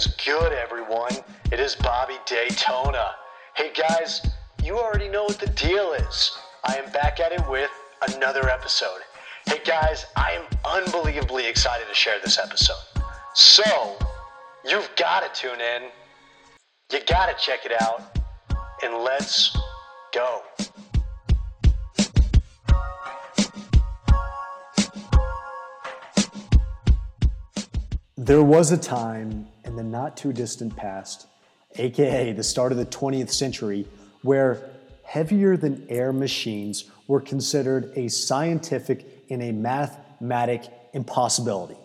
is good, everyone? It is Bobby Daytona. Hey guys, you already know what the deal is. I am back at it with another episode. Hey guys, I am unbelievably excited to share this episode. So, you've got to tune in. You got to check it out. And let's go. There was a time in the not too distant past, aka the start of the 20th century, where heavier than air machines were considered a scientific and a mathematic impossibility.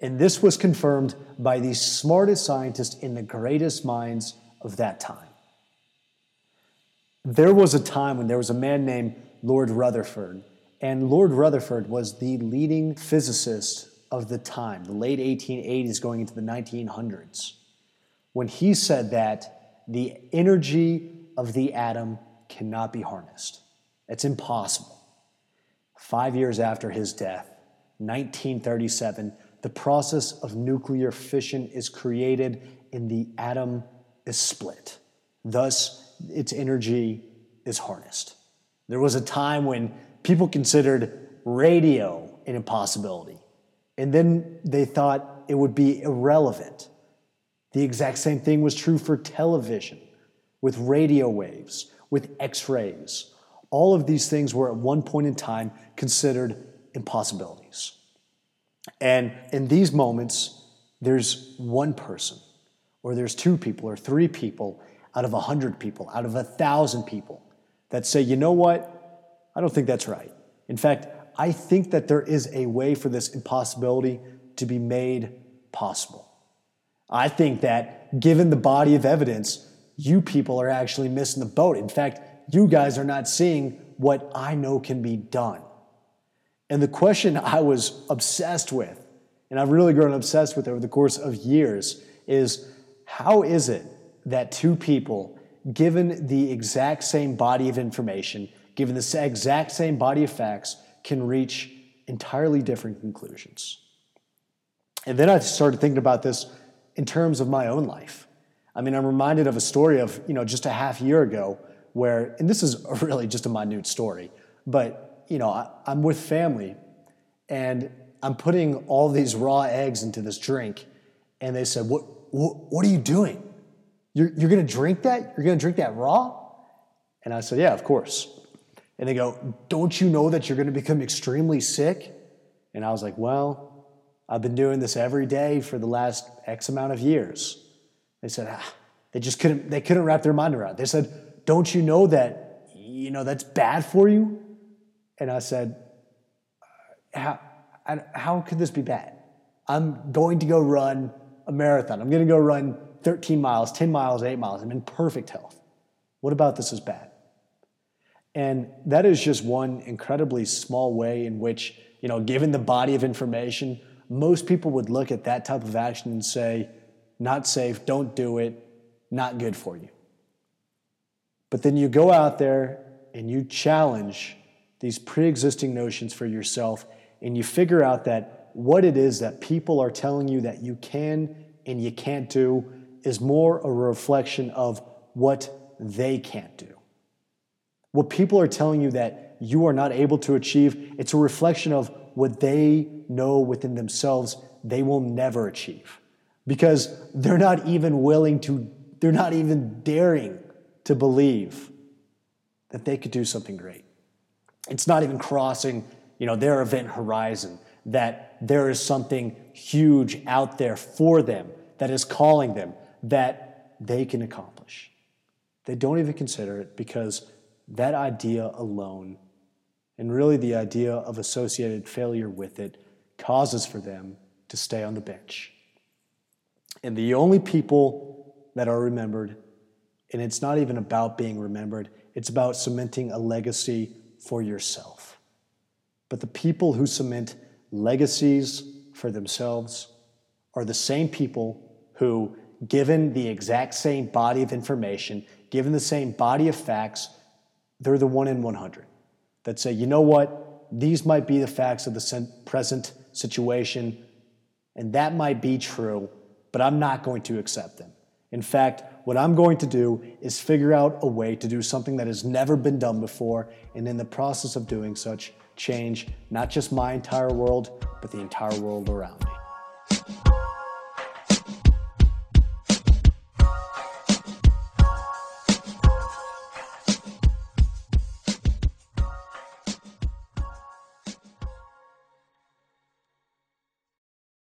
And this was confirmed by the smartest scientists and the greatest minds of that time. There was a time when there was a man named Lord Rutherford, and Lord Rutherford was the leading physicist of the time, the late 1880s going into the 1900s, when he said that the energy of the atom cannot be harnessed. It's impossible. Five years after his death, 1937, the process of nuclear fission is created and the atom is split. Thus, its energy is harnessed. There was a time when people considered radio an impossibility. And then they thought it would be irrelevant. The exact same thing was true for television, with radio waves, with x rays. All of these things were at one point in time considered impossibilities. And in these moments, there's one person, or there's two people, or three people out of a hundred people, out of a thousand people that say, you know what? I don't think that's right. In fact, I think that there is a way for this impossibility to be made possible. I think that given the body of evidence, you people are actually missing the boat. In fact, you guys are not seeing what I know can be done. And the question I was obsessed with, and I've really grown obsessed with over the course of years, is how is it that two people, given the exact same body of information, given the exact same body of facts, can reach entirely different conclusions. And then I started thinking about this in terms of my own life. I mean, I'm reminded of a story of, you know, just a half year ago where, and this is really just a minute story, but, you know, I, am with family and I'm putting all these raw eggs into this drink. And they said, What, what, what are you doing? You're, you're going to drink that? You're going to drink that raw? And I said, Yeah, of course. And they go, Don't you know that you're going to become extremely sick? And I was like, Well, I've been doing this every day for the last X amount of years. They said, ah, they just couldn't, they couldn't wrap their mind around. They said, Don't you know that, you know, that's bad for you? And I said, How, how could this be bad? I'm going to go run a marathon. I'm going to go run 13 miles, 10 miles, 8 miles. I'm in perfect health. What about this is bad? And that is just one incredibly small way in which, you know, given the body of information, most people would look at that type of action and say, not safe, don't do it, not good for you. But then you go out there and you challenge these pre existing notions for yourself and you figure out that what it is that people are telling you that you can and you can't do is more a reflection of what they can't do. What people are telling you that you are not able to achieve, it's a reflection of what they know within themselves they will never achieve. Because they're not even willing to, they're not even daring to believe that they could do something great. It's not even crossing, you know, their event horizon that there is something huge out there for them that is calling them that they can accomplish. They don't even consider it because that idea alone, and really the idea of associated failure with it, causes for them to stay on the bench. And the only people that are remembered, and it's not even about being remembered, it's about cementing a legacy for yourself. But the people who cement legacies for themselves are the same people who, given the exact same body of information, given the same body of facts, they're the one in 100 that say, you know what, these might be the facts of the present situation, and that might be true, but I'm not going to accept them. In fact, what I'm going to do is figure out a way to do something that has never been done before, and in the process of doing such, change not just my entire world, but the entire world around.